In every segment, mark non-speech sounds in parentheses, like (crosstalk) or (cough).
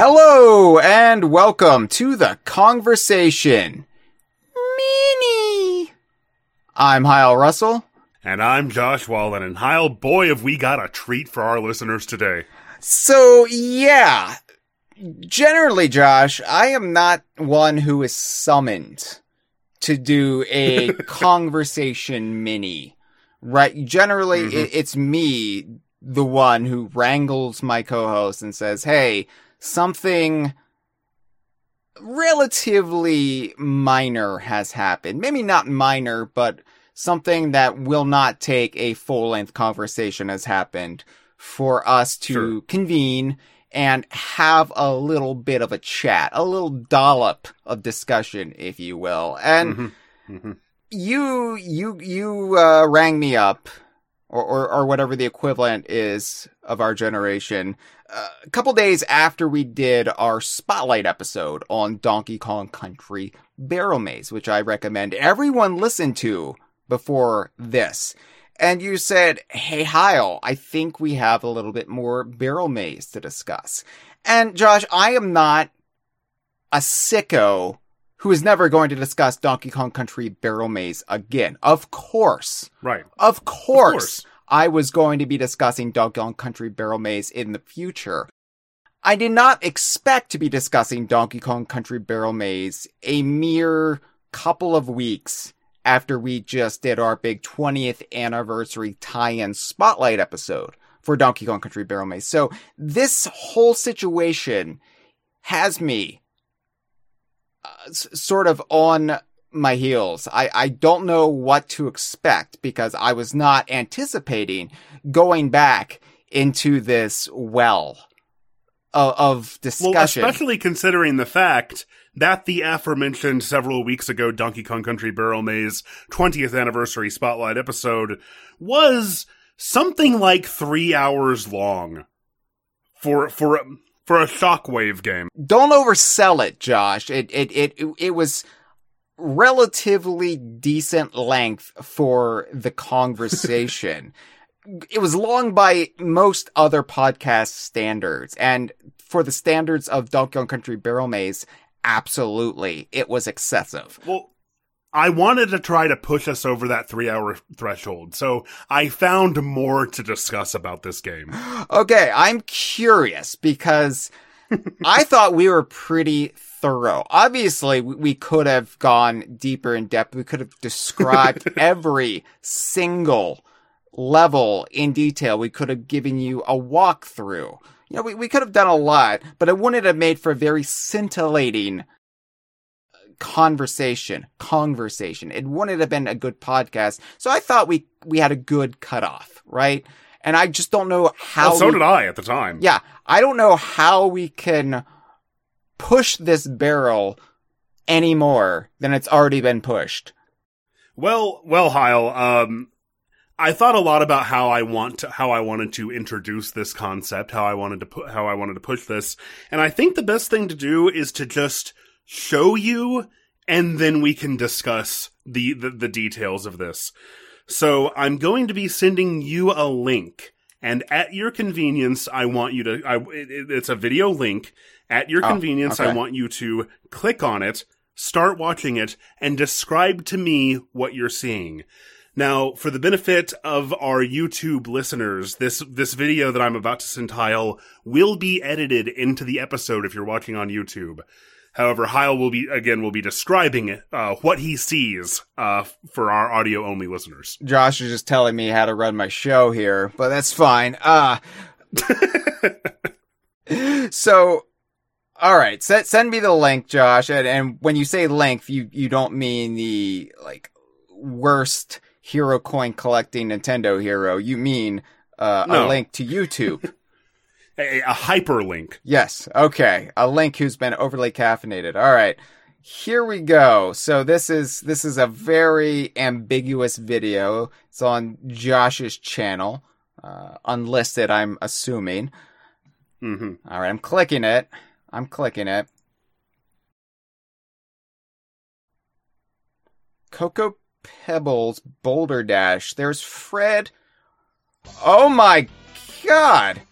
Hello and welcome to the conversation. Mini. I'm Hyle Russell. And I'm Josh Wallen. And Hyle, boy, have we got a treat for our listeners today. So, yeah. Generally, Josh, I am not one who is summoned to do a (laughs) conversation mini. Right? Generally, Mhm. it, it's me, the one who wrangles my co-host and says, hey, something relatively minor has happened. Maybe not minor, but something that will not take a full length conversation has happened for us to Sure. convene and have a little bit of a chat, a little dollop of discussion, if you will. And Mhm. Mhm. you, you, you, uh, rang me up or, or, or whatever the equivalent is of our generation. Uh, a couple days after we did our spotlight episode on Donkey Kong Country Barrel Maze, which I recommend everyone listen to before this. And you said, Hey, Hyle, I think we have a little bit more barrel maze to discuss. And Josh, I am not a sicko who is never going to discuss Donkey Kong Country Barrel Maze again. Of course. Right. Of course, course. I was going to be discussing Donkey Kong Country Barrel Maze in the future. I did not expect to be discussing Donkey Kong Country Barrel Maze a mere couple of weeks after we just did our big 20th anniversary tie-in spotlight episode for Donkey Kong Country Barrel Maze. So this whole situation has me uh, s- sort of on my heels. I, I don't know what to expect because I was not anticipating going back into this well of, of discussion. Well, especially considering the fact that the aforementioned several weeks ago Donkey Kong Country Barrel Maze 20th anniversary spotlight episode was something like three hours long for for for a shockwave game. don't oversell it, Josh. It it it it was relatively decent length for the conversation. (laughs) it was long by most other podcast standards, and for the standards of Donkey Kong Country Barrel Maze, absolutely, it was excessive. Well, I wanted to try to push us over that three hour threshold, so I found more to discuss about this game. (gasps) Okay, I'm curious because (laughs) I thought we were pretty thorough. Obviously, we, could have gone deeper in depth. We could have described (laughs) every single level in detail. We could have given you a walkthrough. You know, we, we could have done a lot, but it wouldn't have made for a very scintillating conversation, conversation. It wouldn't have been a good podcast. So I thought we, we had a good cutoff, right? And I just don't know how. Well, so we- did I at the time. yeah, I don't know how we can push this barrel any more than it's already been pushed. Well, well, Hyle, um, I thought a lot about how I want to, how I wanted to introduce this concept, how I wanted to put, how I wanted to push this, and I think the best thing to do is to just show you, and then we can discuss the, the, the details of this. So I'm going to be sending you a link, and at your convenience, I want you to, I, it, it's a video link. At your Oh, convenience, I want you to click on it, start watching it, and describe to me what you're seeing. Now, for the benefit of our YouTube listeners, this this video that I'm about to send Hyle will be edited into the episode if you're watching on YouTube. However, Hyle will be again will be describing uh, what he sees uh, for our audio only listeners. Josh is just telling me how to run my show here, but that's fine. Uh (laughs) so all right, send send me the link, Josh. And, and when you say length, you you don't mean the like worst hero coin collecting Nintendo hero. You mean uh, a link to YouTube. (laughs) A, a hyperlink. Yes. Okay. A link who's been overly caffeinated. All right. Here we go. So this is this is a very ambiguous video. It's on Josh's channel, uh, unlisted. I'm assuming. hmm All right. I'm clicking it. I'm clicking it. Cocoa Pebbles Boulder Dash. There's Fred. Oh my god.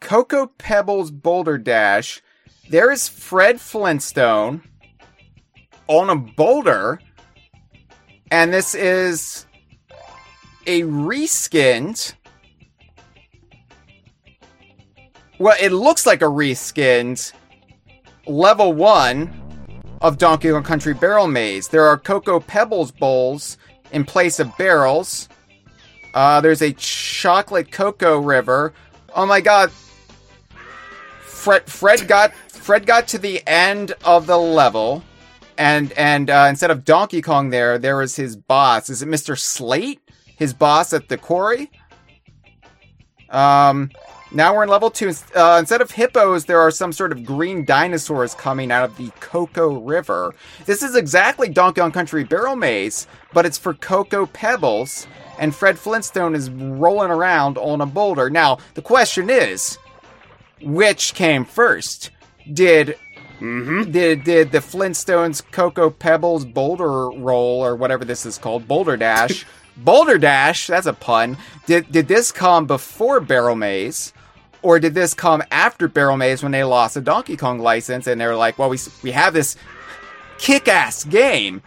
Cocoa Pebbles Boulder Dash. There is Fred Flintstone on a boulder, and this is a reskinned. Well, it looks like a reskinned level one of Donkey Kong Country Barrel Maze. There are Cocoa Pebbles bowls in place of barrels. Uh, there's a chocolate cocoa river. Oh my god. Fred, Fred got Fred got to the end of the level, and and uh, instead of Donkey Kong there, there was his boss. Is it Mr. Slate? His boss at the quarry. Um, now we're in level two. Uh, instead of hippos, there are some sort of green dinosaurs coming out of the Cocoa River. This is exactly Donkey Kong Country Barrel Maze, but it's for Cocoa Pebbles, and Fred Flintstone is rolling around on a boulder. Now, the question is, which came first? Did Mm-hmm. did did the Flintstones Cocoa Pebbles Boulder Roll or whatever this is called Boulder Dash (laughs) Boulder Dash that's a pun did did this come before Barrel Maze or did this come after Barrel Maze when they lost a Donkey Kong license and they were like well we we have this kick ass game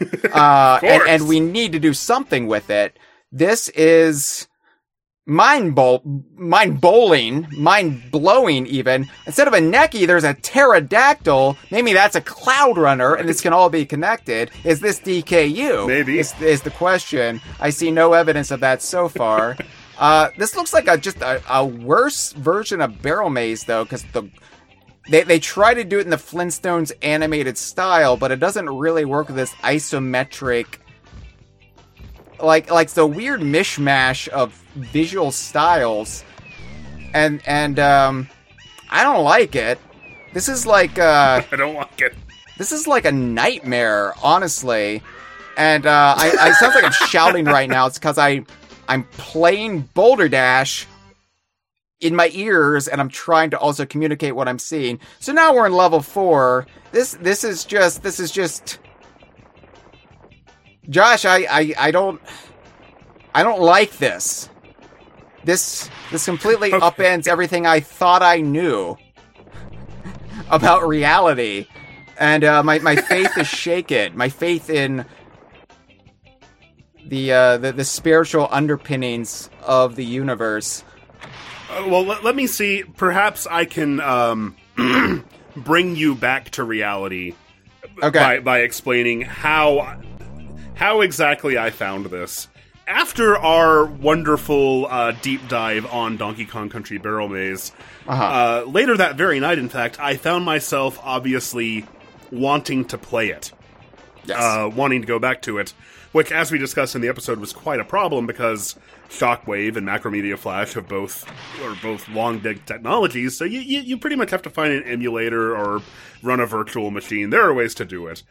(laughs) uh, and, and we need to do something with it this is mind bowl, mind bowling, mind blowing even. Instead of a Necky, there's a pterodactyl. Maybe that's a cloud runner, and this can all be connected. Is this DKU? Maybe. is, is the question. I see no evidence of that so far. (laughs) uh, this looks like a just a, a worse version of Barrel Maze though, because the they, they try to do it in the Flintstones animated style, but it doesn't really work with this isometric like like the weird mishmash of visual styles and and um I don't like it. This is like uh (laughs) I don't like it. this is like a nightmare, honestly. And uh I, I sounds like I'm shouting right now. It's because I I'm playing Boulder Dash in my ears and I'm trying to also communicate what I'm seeing. So now we're in level four. This this is just this is just Josh, I, I, I don't I don't like this. This this completely Okay. upends everything I thought I knew about reality. And uh, my, my faith is (laughs) shaken. My faith in the, uh, the the spiritual underpinnings of the universe. Uh, well, let, let me see. Perhaps I can um, (clears throat) bring you back to reality Okay. by, by explaining how how exactly I found this. After our wonderful uh, deep dive on Donkey Kong Country Barrel Maze, Uh-huh. uh, later that very night, in fact, I found myself obviously wanting to play it yes. uh, wanting to go back to it, which, as we discussed in the episode, was quite a problem because Shockwave and Macromedia Flash have both are both long dead technologies. So you, you you pretty much have to find an emulator or run a virtual machine. There are ways to do it,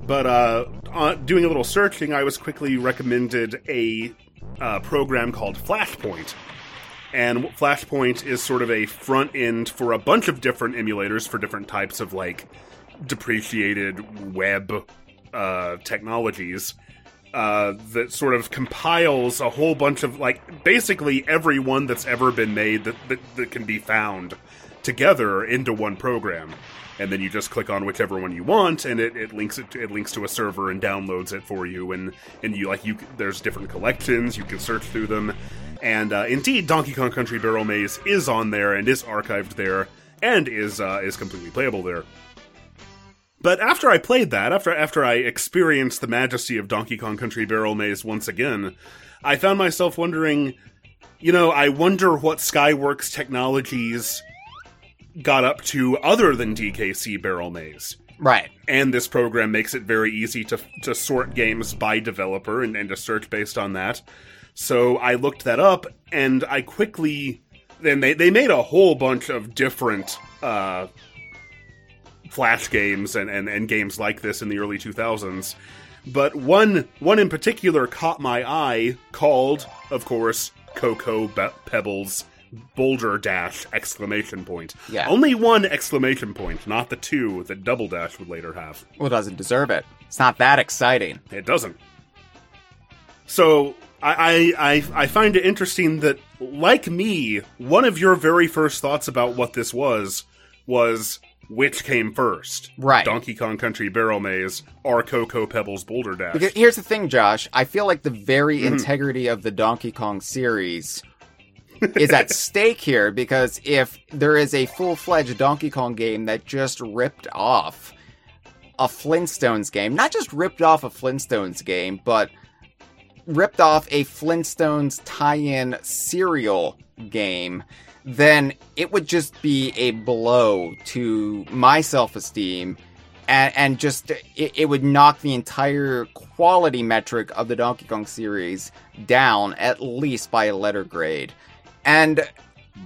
but uh, doing a little searching, I was quickly recommended a uh, program called Flashpoint. And Flashpoint is sort of a front end for a bunch of different emulators for different types of like depreciated web uh, technologies uh, that sort of compiles a whole bunch of like basically every one that's ever been made that, that, that can be found together into one program. And then you just click on whichever one you want and it, it links it to, it links to a server and downloads it for you. And and you like you there's different collections you can search through them. And uh, indeed Donkey Kong Country Barrel Maze is on there and is archived there and is uh, is completely playable there but after I played that, after after I experienced the majesty of Donkey Kong Country Barrel Maze once again, I found myself wondering, you know, I wonder what Skyworks Technologies got up to other than DKC Barrel Maze. right. And this program makes it very easy to to sort games by developer and, and to search based on that. So I looked that up and I quickly then they, they made a whole bunch of different uh, flash games and, and, and games like this in the early 2000s. But one one in particular caught my eye called, of course, Cocoa Be- Pebbles Boulder Dash exclamation point. Yeah. Only one exclamation point, not the two that Double Dash would later have. Well, it doesn't deserve it. It's not that exciting. It doesn't. So I, I I find it interesting that, like me, one of your very first thoughts about what this was was which came first, Right. Donkey Kong Country Barrel Maze or Cocoa Pebbles Boulder Dash. Because here's the thing, Josh. I feel like the very Mm-hmm. integrity of the Donkey Kong series (laughs) is at stake here because if there is a full fledged Donkey Kong game that just ripped off a Flintstones game, not just ripped off a Flintstones game, but ripped off a Flintstones tie in cereal game, then it would just be a blow to my self esteem and, and just it, it would knock the entire quality metric of the Donkey Kong series down at least by a letter grade. And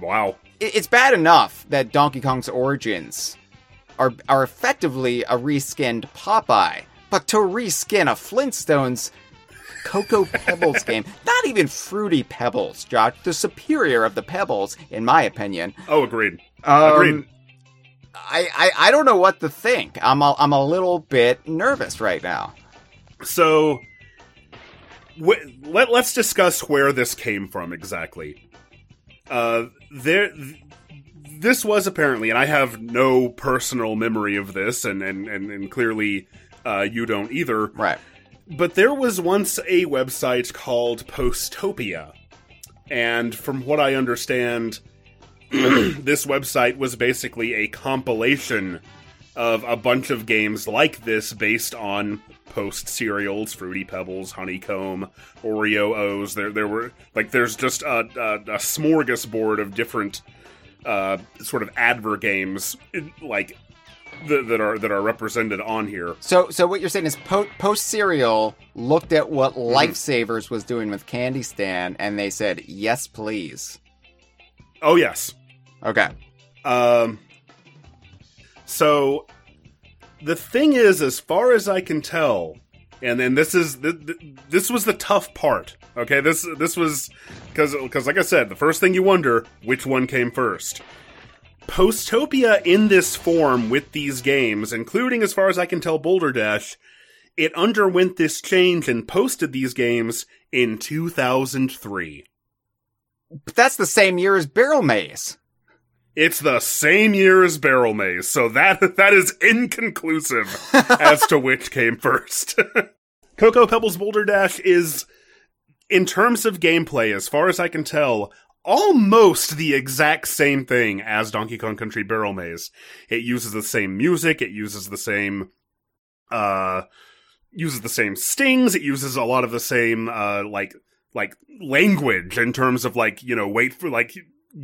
wow. it- it's bad enough that Donkey Kong's origins are are effectively a reskinned Popeye, but to reskin a Flintstones Cocoa Pebbles game, not even Fruity Pebbles, Josh, the superior of the Pebbles, in my opinion. Oh, agreed. Um, Agreed. I, I, I don't know what to think. I'm a, I'm a little bit nervous right now. So, let let's discuss where this came from exactly. Uh, there, th- this was apparently, and I have no personal memory of this, and and and, and clearly, uh, you don't either. Right. But there was once a website called Postopia, and from what I understand, (clears throat) this website was basically a compilation of a bunch of games like this based on post cereals, Fruity Pebbles, Honeycomb, Oreo O's. There, there were like there's just a, a, a smorgasbord of different uh, sort of adver games like that, that are that are represented on here. So so what you're saying is po- Post Cereal looked at what Mm-hmm. Lifesavers was doing with Candy Stand and they said, yes, please. Oh yes, Okay. Um. So, the thing is, as far as I can tell, and then this is th- th- this was the tough part. Okay, this this was because because like I said, the first thing you wonder which one came first. Postopia in this form with these games, including as far as I can tell, Boulder Dash, it underwent this change and posted these games in 2003. But that's the same year as Barrel Maze. It's the same year as Barrel Maze, so that (laughs) that is inconclusive (laughs) as to which came first. (laughs) Cocoa Pebbles Boulder Dash is, in terms of gameplay, as far as I can tell, almost the exact same thing as Donkey Kong Country Barrel Maze. It uses the same music, it uses the same, uh, uses the same stings, it uses a lot of the same, uh, like, like language in terms of like, you know, wait for like,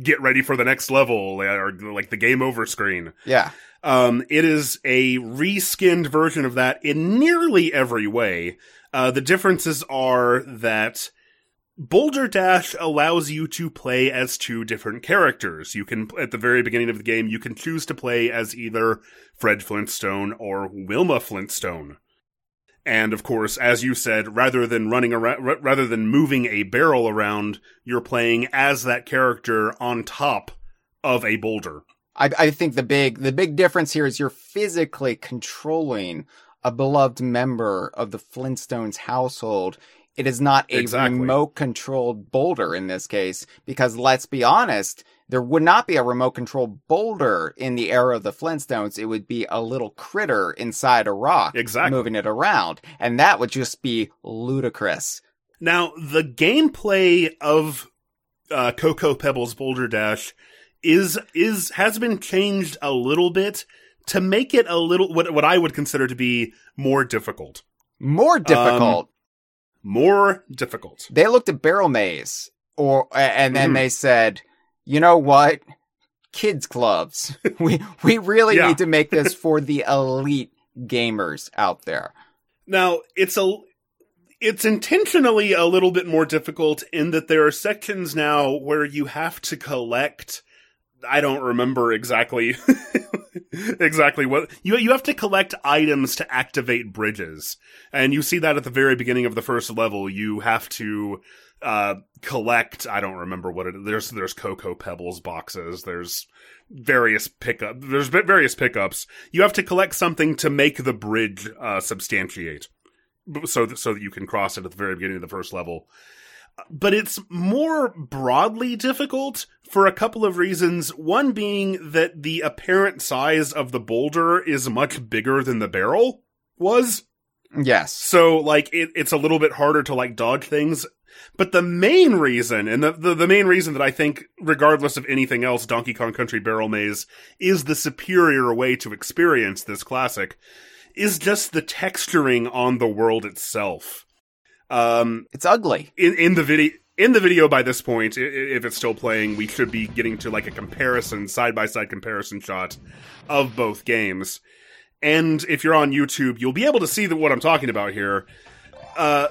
get ready for the next level or like the game over screen. Yeah. Um, it is a reskinned version of that in nearly every way. Uh, the differences are that Boulder Dash allows you to play as two different characters. You can, at the very beginning of the game, you can choose to play as either Fred Flintstone or Wilma Flintstone. And of course, as you said, rather than running around, rather than moving a barrel around, you're playing as that character on top of a boulder. I, I think the big the big difference here is you're physically controlling a beloved member of the Flintstones household. It is not a Exactly. remote controlled boulder in this case, because let's be honest, there would not be a remote controlled boulder in the era of the Flintstones. It would be a little critter inside a rock, Exactly. moving it around, and that would just be ludicrous. Now, the gameplay of uh, Cocoa Pebbles Boulder Dash is is has been changed a little bit to make it a little what what I would consider to be more difficult. More difficult. More difficult. they looked at Barrel Maze, or and then Mhm. they said, "You know what? Kids clubs. (laughs) we we really Yeah. need to make this (laughs) for the elite gamers out there." Now, it's a it's intentionally a little bit more difficult in that there are sections now where you have to collect I don't remember exactly (laughs) exactly what you you have to collect items to activate bridges. And you see that at the very beginning of the first level. You have to uh collect I don't remember what it there's there's cocoa pebbles boxes, there's various pickup there's various pickups. You have to collect something to make the bridge uh substantiate. So that, so that you can cross it at the very beginning of the first level. But it's more broadly difficult for a couple of reasons. One being that the apparent size of the boulder is much bigger than the barrel was. Yes. So like it, it's a little bit harder to like dodge things. But the main reason, and the, the, the main reason that I think, regardless of anything else, Donkey Kong Country Barrel Maze is the superior way to experience this classic, is just the texturing on the world itself. Um, It's ugly. in in the video in the video by this point if it's still playing we should be getting to like a comparison side by side comparison shot of both games. And if you're on youtube you'll be able to see that what i'm talking about here. Uh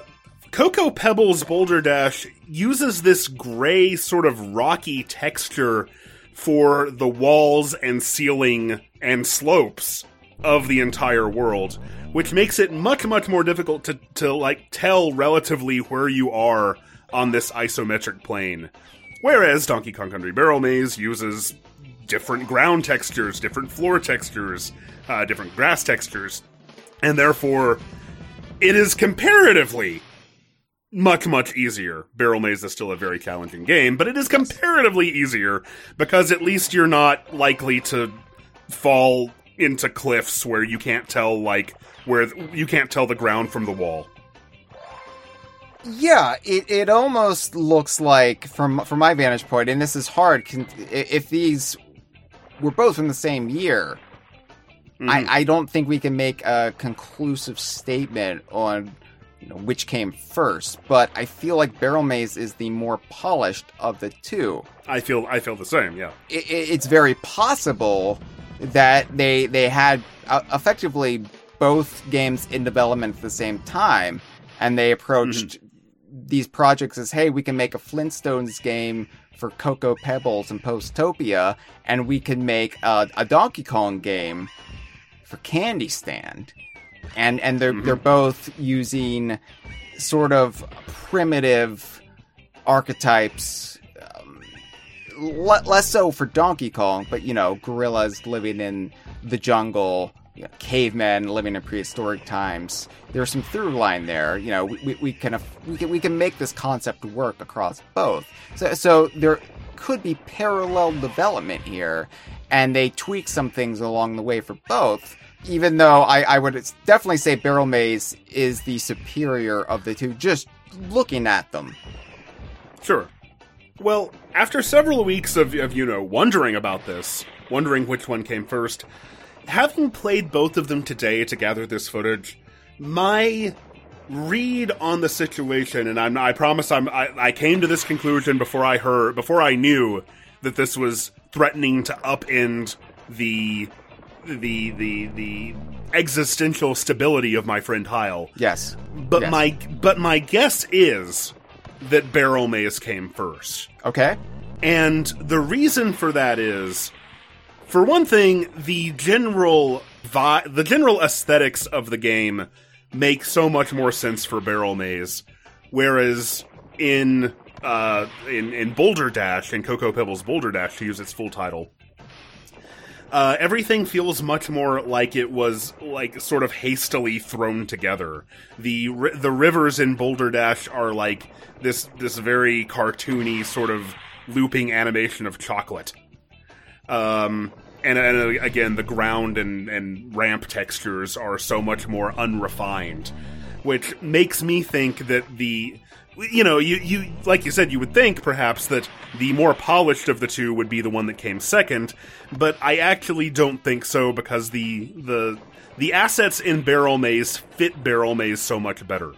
cocoa pebbles boulder dash uses this gray sort of rocky texture for the walls and ceiling and slopes of the entire world, which makes it much, much more difficult to, to like tell relatively where you are on this isometric plane. Whereas Donkey Kong Country Barrel Maze uses different ground textures, different floor textures, uh, different grass textures, and therefore it is comparatively much, much easier. Barrel Maze is still a very challenging game, but it is comparatively easier because at least you're not likely to fall into cliffs where you can't tell, like, where you can't tell the ground from the wall. Yeah, it, it almost looks like from from my vantage point, and this is hard. Can, if these were both from the same year, Mhm. I, I don't think we can make a conclusive statement on you know, which came first. But I feel like Barrel Maze is the more polished of the two. I feel I feel the same. Yeah. i- i- it's very possible that they they had uh, effectively both games in development at the same time, and they approached these projects as, "Hey, we can make a Flintstones game for Cocoa Pebbles and Postopia, and we can make a, a Donkey Kong game for Candy Stand." And and they're Mhm. they're both using sort of primitive archetypes um, le- less so for Donkey Kong, but you know, gorillas living in the jungle, you know, cavemen living in prehistoric times. There's some through line there. You know, we, we, can we can we can make this concept work across both. So so there could be parallel development here, and they tweak some things along the way for both. Even though I, I would definitely say Barrel Maze is the superior of the two, just looking at them. Sure. Well, after several weeks of, of, you know, wondering about this, wondering which one came first, having played both of them today to gather this footage, my read on the situation, and I'm, I promise I'm, I, I came to this conclusion before I heard, before I knew that this was threatening to upend the, the, the, the existential stability of my friend Hyle. Yes. But Yes. my, but my guess is that Barrel Maze came first. Okay. And the reason for that is, for one thing, the general vi- the general aesthetics of the game make so much more sense for Barrel Maze, whereas in uh, in in Boulder Dash and Cocoa Pebbles Boulder Dash to use its full title. Uh, everything feels much more like it was like sort of hastily thrown together. The ri- the rivers in Boulder Dash are like this this very cartoony sort of looping animation of chocolate. Um, and, and uh, again, the ground and, and ramp textures are so much more unrefined, which makes me think that the, you know, you, you, like you said, you would think perhaps that the more polished of the two would be the one that came second, but I actually don't think so because the, the, the assets in Barrel Maze fit Barrel Maze so much better.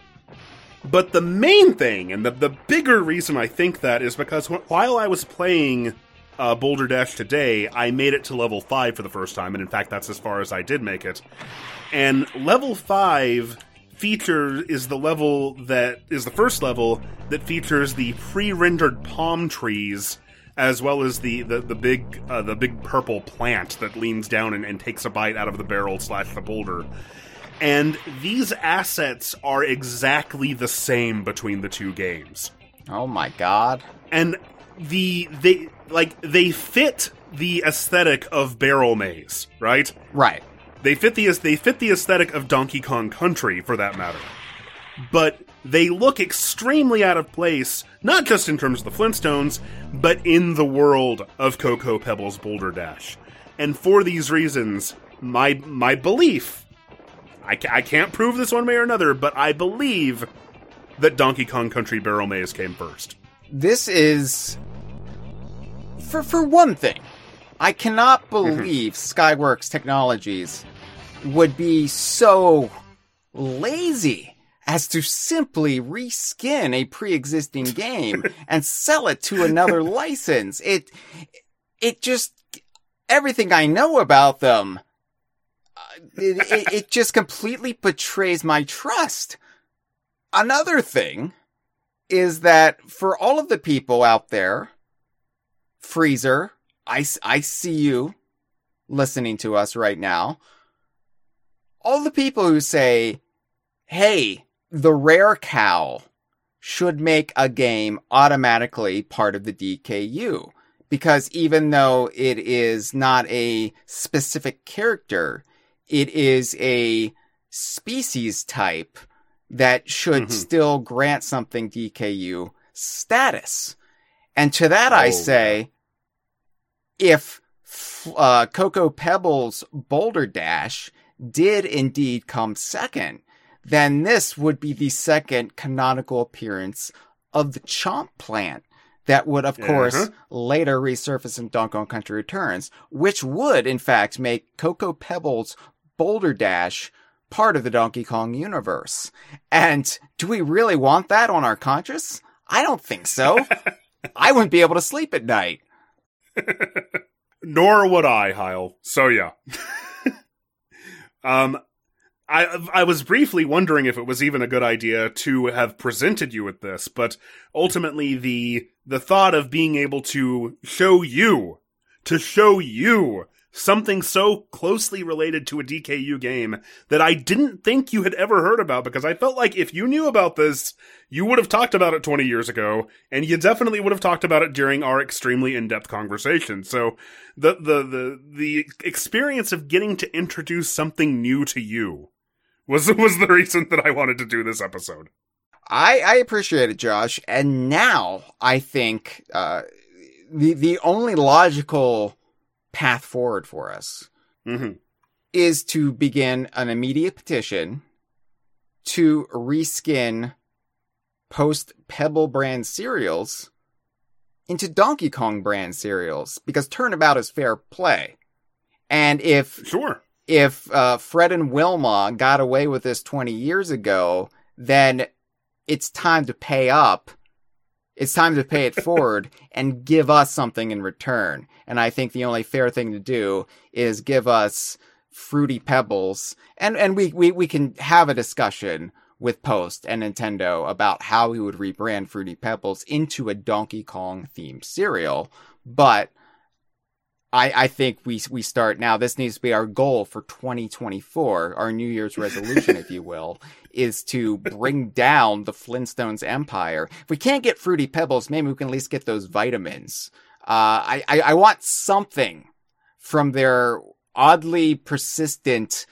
But the main thing, and the, the bigger reason I think that is because wh- while I was playing uh, Boulder Dash today, I made it to level 5 for the first time, and in fact, that's as far as I did make it. And level 5 feature is the level that is the first level that features the pre-rendered palm trees as well as the the, the big uh, the big purple plant that leans down and, and takes a bite out of the barrel slash the boulder and these assets are exactly the same between the two games Oh my god. and the they like they fit the aesthetic of barrel maze right Right. they fit the they fit the aesthetic of donkey kong country for that matter but they look extremely out of place, not just in terms of the Flintstones, but in the world of Cocoa Pebbles Boulder Dash. And for these reasons, my my belief, I, ca- I can't prove this one way or another, but I believe that Donkey Kong Country Barrel Maze came first. This is for for one thing, I cannot believe Skyworks Technologies would be so lazy as to simply reskin a pre-existing (laughs) game and sell it to another (laughs) license. It it just everything I know about them uh, it, it, it just completely betrays my trust. Another thing is that for all of the people out there, Freezer, I, I see you listening to us right now. All the people who say, hey, the rare cow should make a game automatically part of the DKU. Because even though it is not a specific character, it is a species type that should Mhm. still grant something DKU status. And to that I Oh. say, if uh, Cocoa Pebbles Boulder Dash did indeed come second, then this would be the second canonical appearance of the Chomp plant that would, of course, Uh-huh. later resurface in Donkey Kong Country Returns, which would, in fact, make Cocoa Pebbles Boulder Dash part of the Donkey Kong universe. And do we really want that on our conscience? I don't think so. (laughs) I wouldn't be able to sleep at night. (laughs) Nor would I, Hyle. So yeah. (laughs) um, I I was briefly wondering if it was even a good idea to have presented you with this, but ultimately the the thought of being able to show you to show you something so closely related to a DKU game that I didn't think you had ever heard about because I felt like if you knew about this, you would have talked about it 20 years ago and you definitely would have talked about it during our extremely in-depth conversation. So the the the the experience of getting to introduce something new to you was (laughs) was the reason that I wanted to do this episode. I, I appreciate it, Josh. And now I think uh, the the only logical path forward for us hmm is to begin an immediate petition to reskin post Pebble brand cereals into Donkey Kong brand cereals because turnabout is fair play. And if Sure. if uh, Fred and Wilma got away with this 20 years ago, then it's time to pay up. It's time to pay it forward and give us something in return. And I think the only fair thing to do is give us fruity pebbles and, and we, we, we can have a discussion with Post and Nintendo about how we would rebrand Fruity Pebbles into a Donkey Kong themed cereal. But I, I think we we start now. This needs to be our goal for 2024, our New Year's resolution, if you will, is to bring (laughs) down the Flintstones empire. If we can't get Fruity Pebbles, maybe we can at least get those vitamins. Uh, I, I I want something from their oddly persistent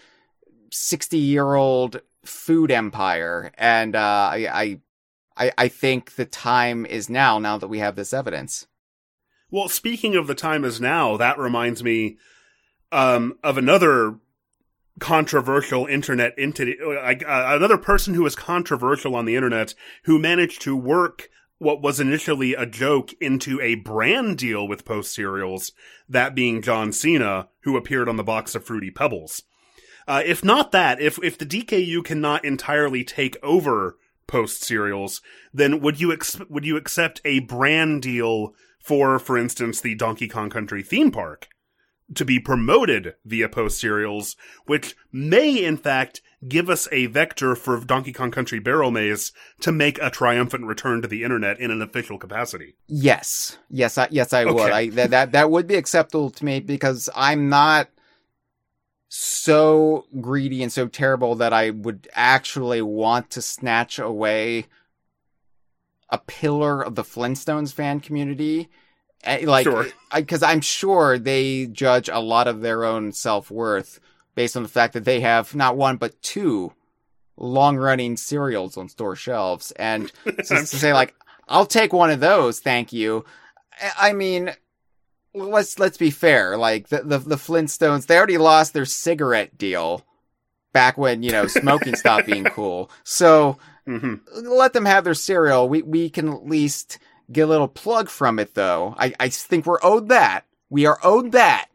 60 year old food empire, and uh, I, I I I think the time is now. Now that we have this evidence. Well, speaking of the time is now, that reminds me um, of another controversial internet entity, like uh, another person who was controversial on the internet who managed to work what was initially a joke into a brand deal with Post Cereals, that being John Cena, who appeared on the box of Fruity Pebbles. Uh, if not that, if if the DKU cannot entirely take over Post Cereals, then would you ex- would you accept a brand deal for, for instance, the Donkey Kong Country theme park to be promoted via Post Cereals, which may in fact give us a vector for Donkey Kong Country Barrel Maze to make a triumphant return to the internet in an official capacity. Yes, yes, I, yes, I would. Okay. I that, that that would be acceptable to me because I'm not so greedy and so terrible that I would actually want to snatch away a pillar of the Flintstones fan community. Eh, Like, Sure. because I'm sure they judge a lot of their own self worth based on the fact that they have not one but two long running cereals on store shelves. And (laughs) just to say like, I'll take one of those, thank you. I mean, let's let's be fair. Like the, the the Flintstones, they already lost their cigarette deal back when you know smoking stopped being cool. So hmm let them have their cereal. We we can at least get a little plug from it, though. I I think we're owed that. We are owed that.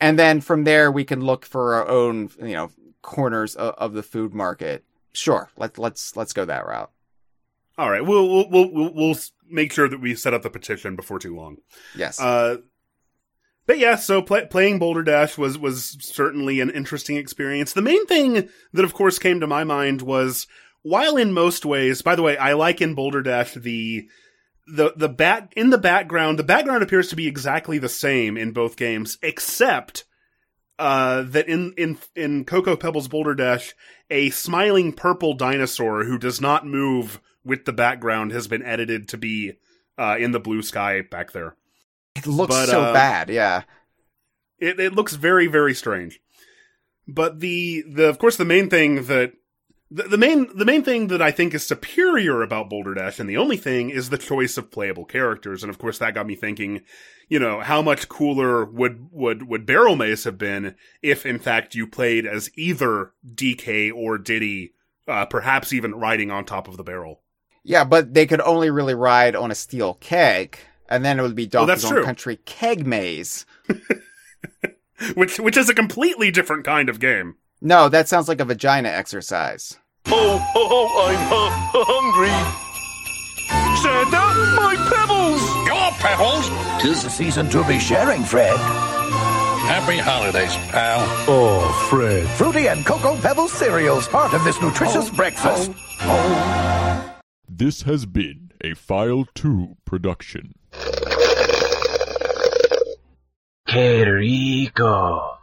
And then from there, we can look for our own, you know, corners of, of the food market. Sure, let let's let's go that route. All right, we'll we'll we'll we'll, we'll make sure that we set up the petition before too long. Yes. Uh, but yeah, so play, playing Boulder Dash was was certainly an interesting experience. The main thing that, of course, came to my mind was while in most ways, by the way, I like in Boulder Dash the the the back in the background. The background appears to be exactly the same in both games, except uh, that in in in Cocoa Pebbles Boulder Dash, a smiling purple dinosaur who does not move with the background has been edited to be uh, in the blue sky back there. it looks but, so uh, bad. Yeah. It it looks very very strange. But the the of course the main thing that the, the main the main thing that I think is superior about Boulder Dash and the only thing is the choice of playable characters and of course that got me thinking, you know, how much cooler would would would Barrel Maze have been if in fact you played as either DK or Diddy uh, perhaps even riding on top of the barrel. Yeah, but they could only really ride on a steel keg, and then it would be Donkey that's Kong. Country Keg Maze. (laughs) Which which is a completely different kind of game. No, that sounds like a vagina exercise. Oh, oh, oh I'm hu- hungry. Santa, my pebbles! Your pebbles. Tis the season to be sharing, Fred. Happy holidays, pal. Oh, Fred. Fruity and Cocoa Pebbles cereals, part of this nutritious oh, breakfast. Oh, oh. This has been a File 2 production. Qué rico.